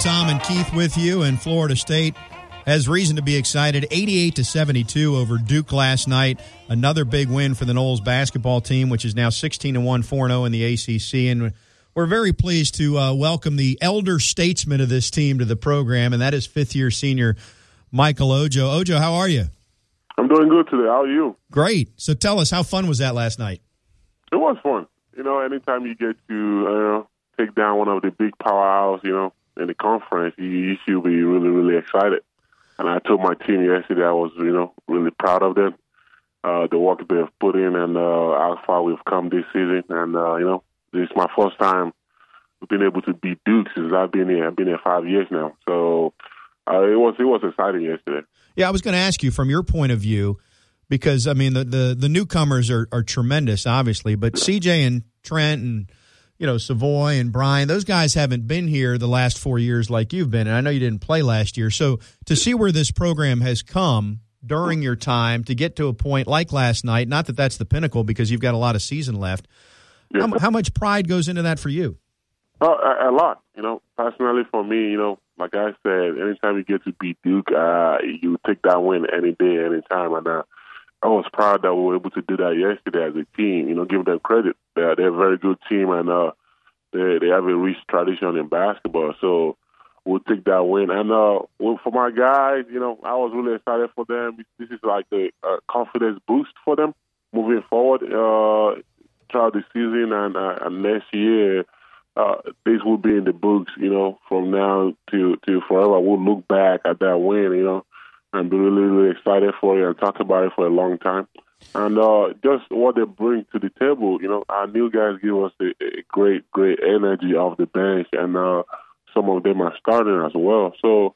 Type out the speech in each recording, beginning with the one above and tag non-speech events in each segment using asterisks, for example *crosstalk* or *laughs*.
Tom and Keith with you, and Florida State has reason to be excited. 88 to 72 over Duke last night. Another big win for the Noles basketball team, which is now 16 and 1, 4 0 in the ACC. And we're very pleased to uh, welcome the elder statesman of this team to the program, and that is fifth year senior Michael Ojo. Ojo, how are you? I'm doing good today. How are you? Great. So tell us, how fun was that last night? It was fun. You know, anytime you get to uh, take down one of the big powerhouses, you know, in the conference, you, you should be really, really excited. And I told my team yesterday I was, you know, really proud of them, uh, the work they've put in and uh, how far we've come this season. And, uh, you know, this is my first time we've been able to beat Duke since I've been here. I've been here five years now. So uh, it was it was exciting yesterday. Yeah, I was going to ask you from your point of view, because I mean the the, the newcomers are, are tremendous, obviously, but CJ and Trent and you know Savoy and Brian, those guys haven't been here the last four years like you've been, and I know you didn't play last year. So to see where this program has come during your time to get to a point like last night, not that that's the pinnacle because you've got a lot of season left, how, how much pride goes into that for you? Oh, a, a lot. You know, personally for me, you know, like I said, anytime you get to beat Duke, uh, you take that win any day, any time. And uh, I was proud that we were able to do that yesterday as a team. You know, give them credit. They're, they're a very good team, and uh, they they have a rich tradition in basketball. So we'll take that win. And uh, well, for my guys, you know, I was really excited for them. This is like a, a confidence boost for them moving forward uh, throughout the season and, uh, and next year uh, this will be in the books, you know, from now to to forever. We'll look back at that win, you know, be really really excited for it and talk about it for a long time. And uh, just what they bring to the table, you know, our new guys give us a, a great great energy off the bench, and uh, some of them are starting as well. So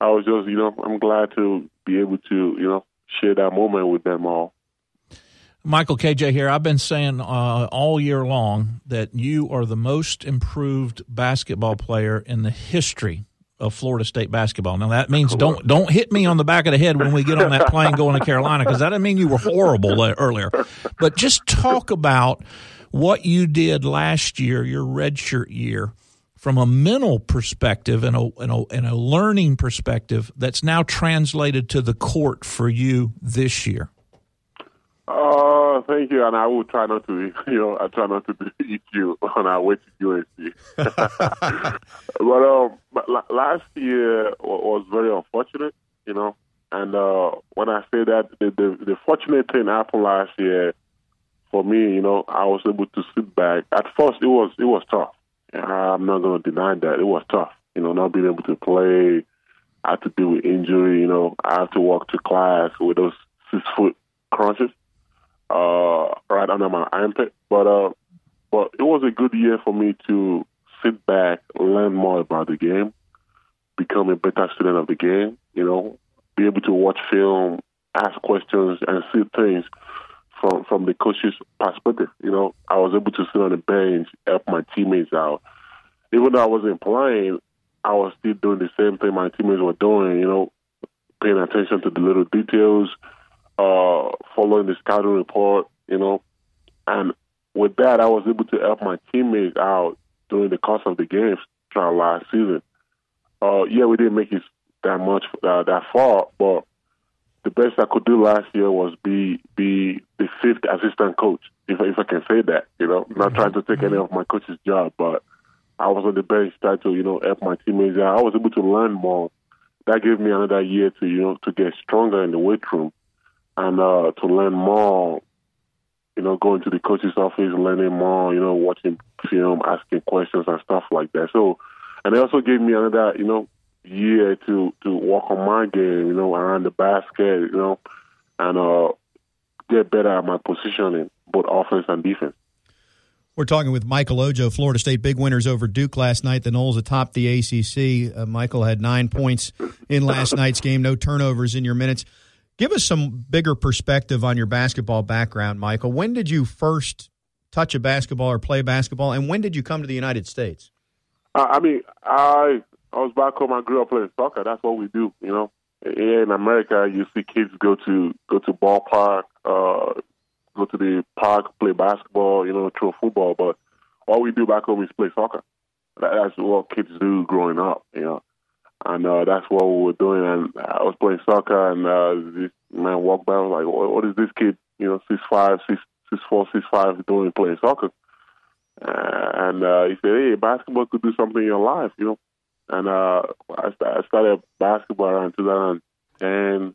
I was just, you know, I'm glad to be able to, you know, share that moment with them all. Michael KJ here. I've been saying uh, all year long that you are the most improved basketball player in the history of Florida State basketball. Now that means don't don't hit me on the back of the head when we get on that plane going to Carolina because that doesn't mean you were horrible earlier. But just talk about what you did last year, your redshirt year, from a mental perspective and a, and a and a learning perspective that's now translated to the court for you this year. Uh, thank you, and I will try not to, *laughs* you know, I try not to *laughs* eat you on our way to UNC. *laughs* but um, but last year was very unfortunate, you know, and uh, when I say that, the, the the fortunate thing happened last year for me, you know, I was able to sit back. At first, it was it was tough. I'm not going to deny that it was tough. You know, not being able to play. I had to deal with injury. You know, I have to walk to class with those six foot crunches uh, right under my armpit. But uh, but it was a good year for me to sit back, learn more about the game, become a better student of the game. You know, be able to watch film, ask questions, and see things from from the coach's perspective. You know, I was able to sit on the bench, help my teammates out. Even though I wasn't playing, I was still doing the same thing my teammates were doing. You know, paying attention to the little details uh, following the scouting report, you know, and with that, I was able to help my teammates out during the course of the games throughout last season. Uh, yeah, we didn't make it that much uh, that far, but the best I could do last year was be be the fifth assistant coach, if if I can say that. You know, not mm-hmm. trying to take any of my coach's job, but I was on the bench trying to you know help my teammates out. I was able to learn more. That gave me another year to you know to get stronger in the weight room and uh, to learn more. You know, going to the coach's office, learning more. You know, watching film, asking questions and stuff like that. So, and it also gave me another, you know, year to to work on my game. You know, around the basket. You know, and uh, get better at my positioning, both offense and defense. We're talking with Michael Ojo, Florida State big winners over Duke last night. The Noles atop the ACC. Uh, Michael had nine points in last night's game, no turnovers in your minutes. Give us some bigger perspective on your basketball background, Michael. When did you first touch a basketball or play basketball, and when did you come to the United States? Uh, I mean, I I was back home. I grew up playing soccer. That's what we do. You know, here in America, you see kids go to go to ballpark, uh, go to the park, play basketball. You know, throw football. But all we do back home is play soccer. that's what kids do growing up, you know. And uh, that's what we were doing. And I was playing soccer, and uh, this man walked by. I was like, what, "What is this kid? You know, six five, six six four, six five, doing playing soccer?" Uh, and uh, he said, "Hey, basketball could do something in your life, you know." And uh, I, I started basketball around 2010,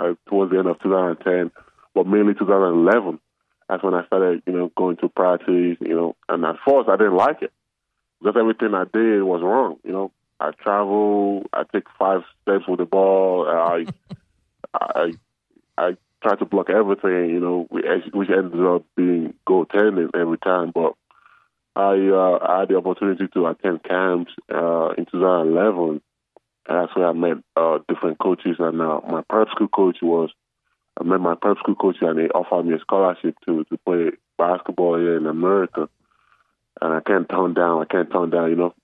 uh, towards the end of 2010, but mainly 2011. That's when I started, you know, going to practice, you know. And at first, I didn't like it because everything I did was wrong. You know, I travel, I take five steps with the ball, I, *laughs* I, I try to block everything. You know, which ended up being goaltending every time, but I, uh, I had the opportunity to attend camps uh, in 2011. And that's where I met uh, different coaches. And uh, my prep school coach was, I met my prep school coach and he offered me a scholarship to, to play basketball here in America. And I can't turn down, I can't turn down, you know,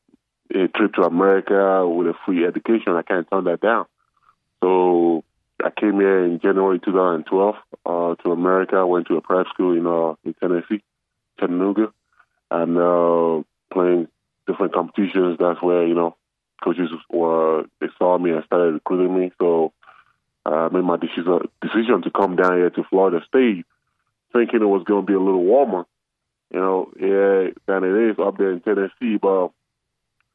a trip to America with a free education. I can't turn that down. So I came here in January 2012 uh, to America. went to a prep school in, uh, in Tennessee, Chattanooga and uh, playing different competitions. That's where you know coaches were they saw me and started recruiting me. So I made my decision decision to come down here to Florida State, thinking it was going to be a little warmer, you know, yeah, than it is up there in Tennessee. But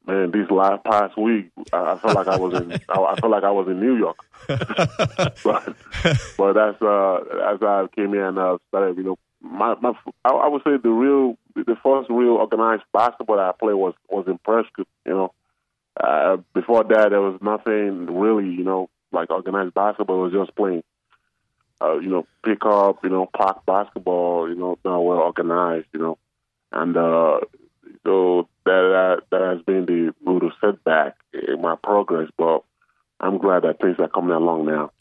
man, this last past week, I, I felt like I was in I, I felt like I was in New York. *laughs* but but that's uh, as I came in and uh, started, you know, my my I, I would say the real the first real organized basketball I played was was in prep school. You know, uh, before that there was nothing really. You know, like organized basketball it was just playing. Uh, you know, pick up. You know, park basketball. You know, not well organized. You know, and uh, so that, that that has been the little setback in my progress. But I'm glad that things are coming along now.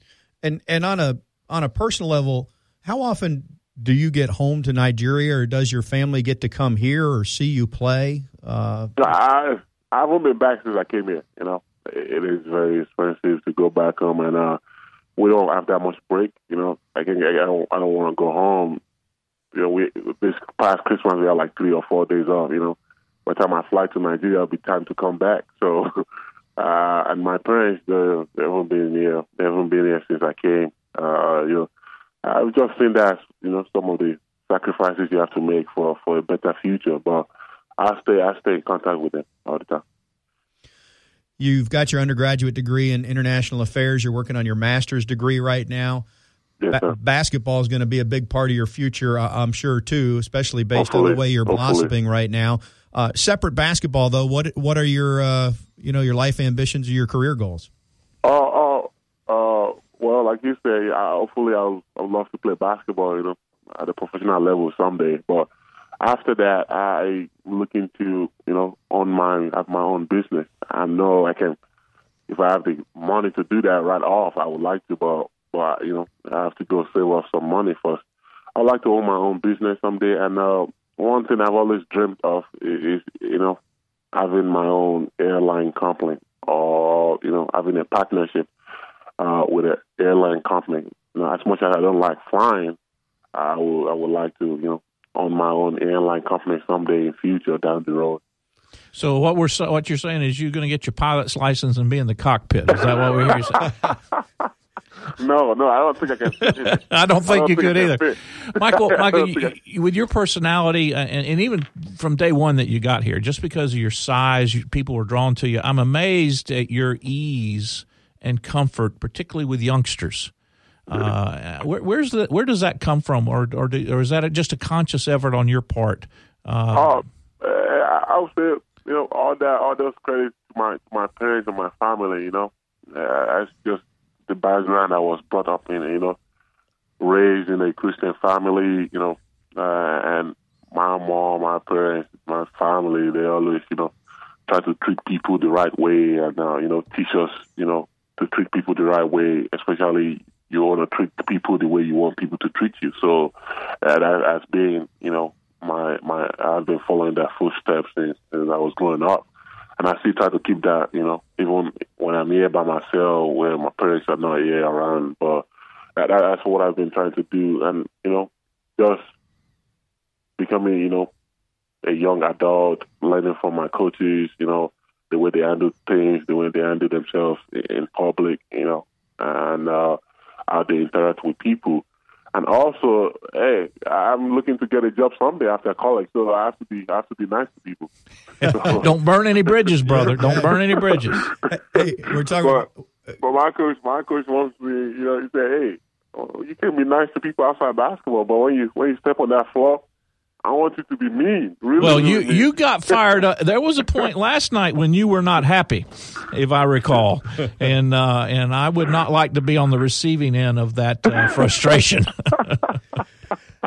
And and on a on a personal level, how often do you get home to Nigeria, or does your family get to come here or see you play? Uh, I I haven't been back since I came here. You know, it is very expensive to go back home, and uh, we don't have that much break. You know, I can I don't I don't want to go home. You know, we this past Christmas we had like three or four days off. You know, by the time I fly to Nigeria, it'll be time to come back. So, *laughs* uh, and my parents they, they haven't been here. They haven't been here since I came. Uh, you know I've just seen that you know some of the sacrifices you have to make for for a better future. But I stay I stay in contact with them all the time. You've got your undergraduate degree in international affairs. You're working on your master's degree right now. Yes, ba- basketball is going to be a big part of your future, I'm sure, too, especially based Hopefully. on the way you're Hopefully. blossoming right now. Uh, separate basketball, though, what what are your uh, you know your life ambitions or your career goals? Oh, oh well, like you say, I, hopefully I'll, I'll love to play basketball, you know, at a professional level someday. But after that, I looking to, you know, on my have my own business. I know I can, if I have the money to do that right off, I would like to, but but you know, I have to go save up some money first. I'd like to own my own business someday. And uh, one thing I've always dreamed of is, is you know, having my own airline company or you know having a partnership uh, with an airline company. You know, as much as I don't like flying, I would I would like to you know own my own airline company someday in the future down the road. So what we're what you're saying is you're going to get your pilot's license and be in the cockpit. Is that what we're hearing? *laughs* *laughs* no, no, I don't think I can. *laughs* I don't think I don't you think could either, *laughs* Michael. Michael, you, you, with your personality uh, and, and, even from day one that you got here, just because of your size, you, people were drawn to you. I'm amazed at your ease and comfort, particularly with youngsters. Uh, where, where's the where does that come from, or or, do, or is that just a conscious effort on your part? Uh, uh, I would say you know all that all those credits to my to my parents and my family. You know, uh, that's just the background I was brought up in. You know, raised in a Christian family. You know, uh, and my mom, my parents, my family, they always you know try to treat people the right way and uh, you know teach us you know to treat people the right way, especially you want to treat people the way you want people to treat you. So uh, that has been, you know, my my I've been following that footsteps since, since I was growing up, and I still try to keep that, you know, even when I'm here by myself, where my parents are not here around. But that, that's what I've been trying to do, and you know, just becoming, you know, a young adult, learning from my coaches, you know, the way they handle things, the way they handle themselves in public, you know, and uh, how they interact with people. And also, hey, I'm looking to get a job someday after college, so I have to be I have to be nice to people. So, *laughs* Don't burn any bridges, brother. Don't burn any bridges. *laughs* Hey, we're talking. but, about, uh, but my coach, my coach wants me, you know, he said, hey, oh, you can be nice to people outside basketball, but when you when you step on that floor, I want you to be mean. Really, Well, you mean. you got fired. Up. There was a point last night when you were not happy, if I recall, and uh, and I would not like to be on the receiving end of that uh, frustration. *laughs*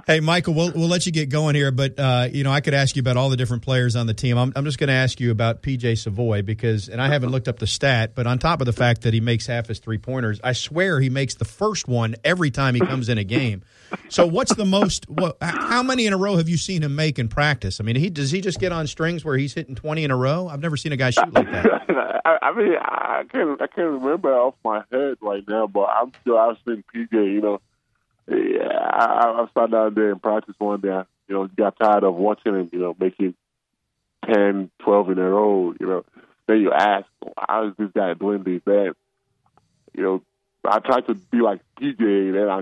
Hey, Michael, we'll we'll let you get going here, but uh, you know I could ask you about all the different players on the team. I'm, I'm just going to ask you about PJ Savoy because, and I haven't looked up the stat, but on top of the fact that he makes half his three pointers, I swear he makes the first one every time he comes in a game. So, what's the most? What, how many in a row have you seen him make in practice? I mean, he does he just get on strings where he's hitting 20 in a row? I've never seen a guy shoot like that. *laughs* I, mean, I can't I can't remember off my head right now, but I'm sure I've seen PJ. You know, I, I sat down there in practice one day. You know, got tired of watching him. You know, making 10, 12 in a row. You know, then you ask, how is this guy doing this? Then, you know, I try to be like PJ, and then I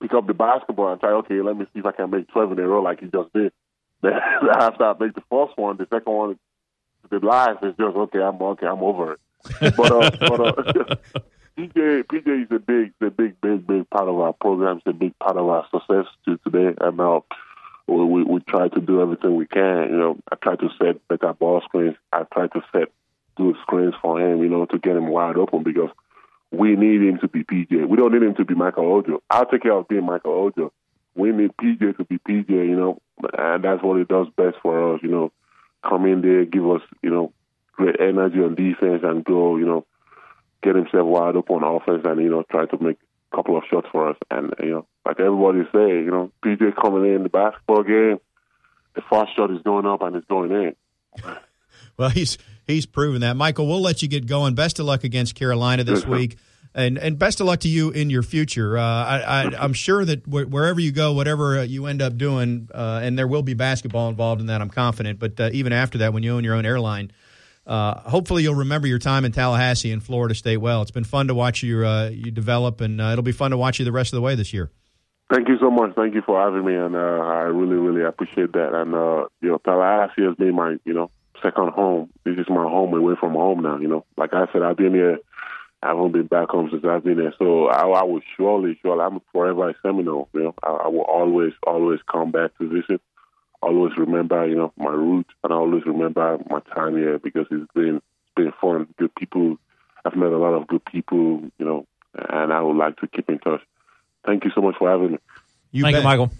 pick up the basketball and try, okay, let me see if I can make 12 in a row like he just did. *laughs* Then after I make the first one, the second one, the last is just okay. I'm okay. I'm over it. But uh, but uh, *laughs* PJ PJ is a big, the big, big, big part of our program. It's a big part of our success to today, and we, we we try to do everything we can. You know, I try to set better ball screens. I try to set good screens for him. You know, to get him wide open because we need him to be PJ. We don't need him to be Michael Ojo. I'll take care of being Michael Ojo. We need PJ to be PJ. You know, and that's what he does best for us. You know, come in there, give us you know great energy on defense, and go you know get himself wide open on offense, and you know try to make a couple of shots for us. And you know, like everybody say, you know, PJ coming in the basketball game, the first shot is going up and it's going in. *laughs* Well, he's he's proven that. Michael, we'll let you get going. Best of luck against Carolina this week, and and best of luck to you in your future. Uh, I, I I'm sure that wh- wherever you go, whatever uh, you end up doing, uh, and there will be basketball involved in that. I'm confident. But uh, even after that, when you own your own airline. Uh, hopefully you'll remember your time in Tallahassee and Florida State well. It's been fun to watch you uh, you develop, and uh, it'll be fun to watch you the rest of the way this year. Thank you so much. Thank you for having me, and uh, I really, really appreciate that. And uh, you know, Tallahassee has been my, you know, second home. This is my home away from home now. You know, like I said, I've been here. I haven't been back home since I've been here. So I, I will surely, surely, I'm forever a Seminole. You know, I, I will always, always come back to visit. I always remember, you know, my roots, and I always remember my time here because it's been it's been fun. Good people. I've met a lot of good people. You know, and I would like to keep in touch. Thank you so much for having me. You Thank bet. you, Michael.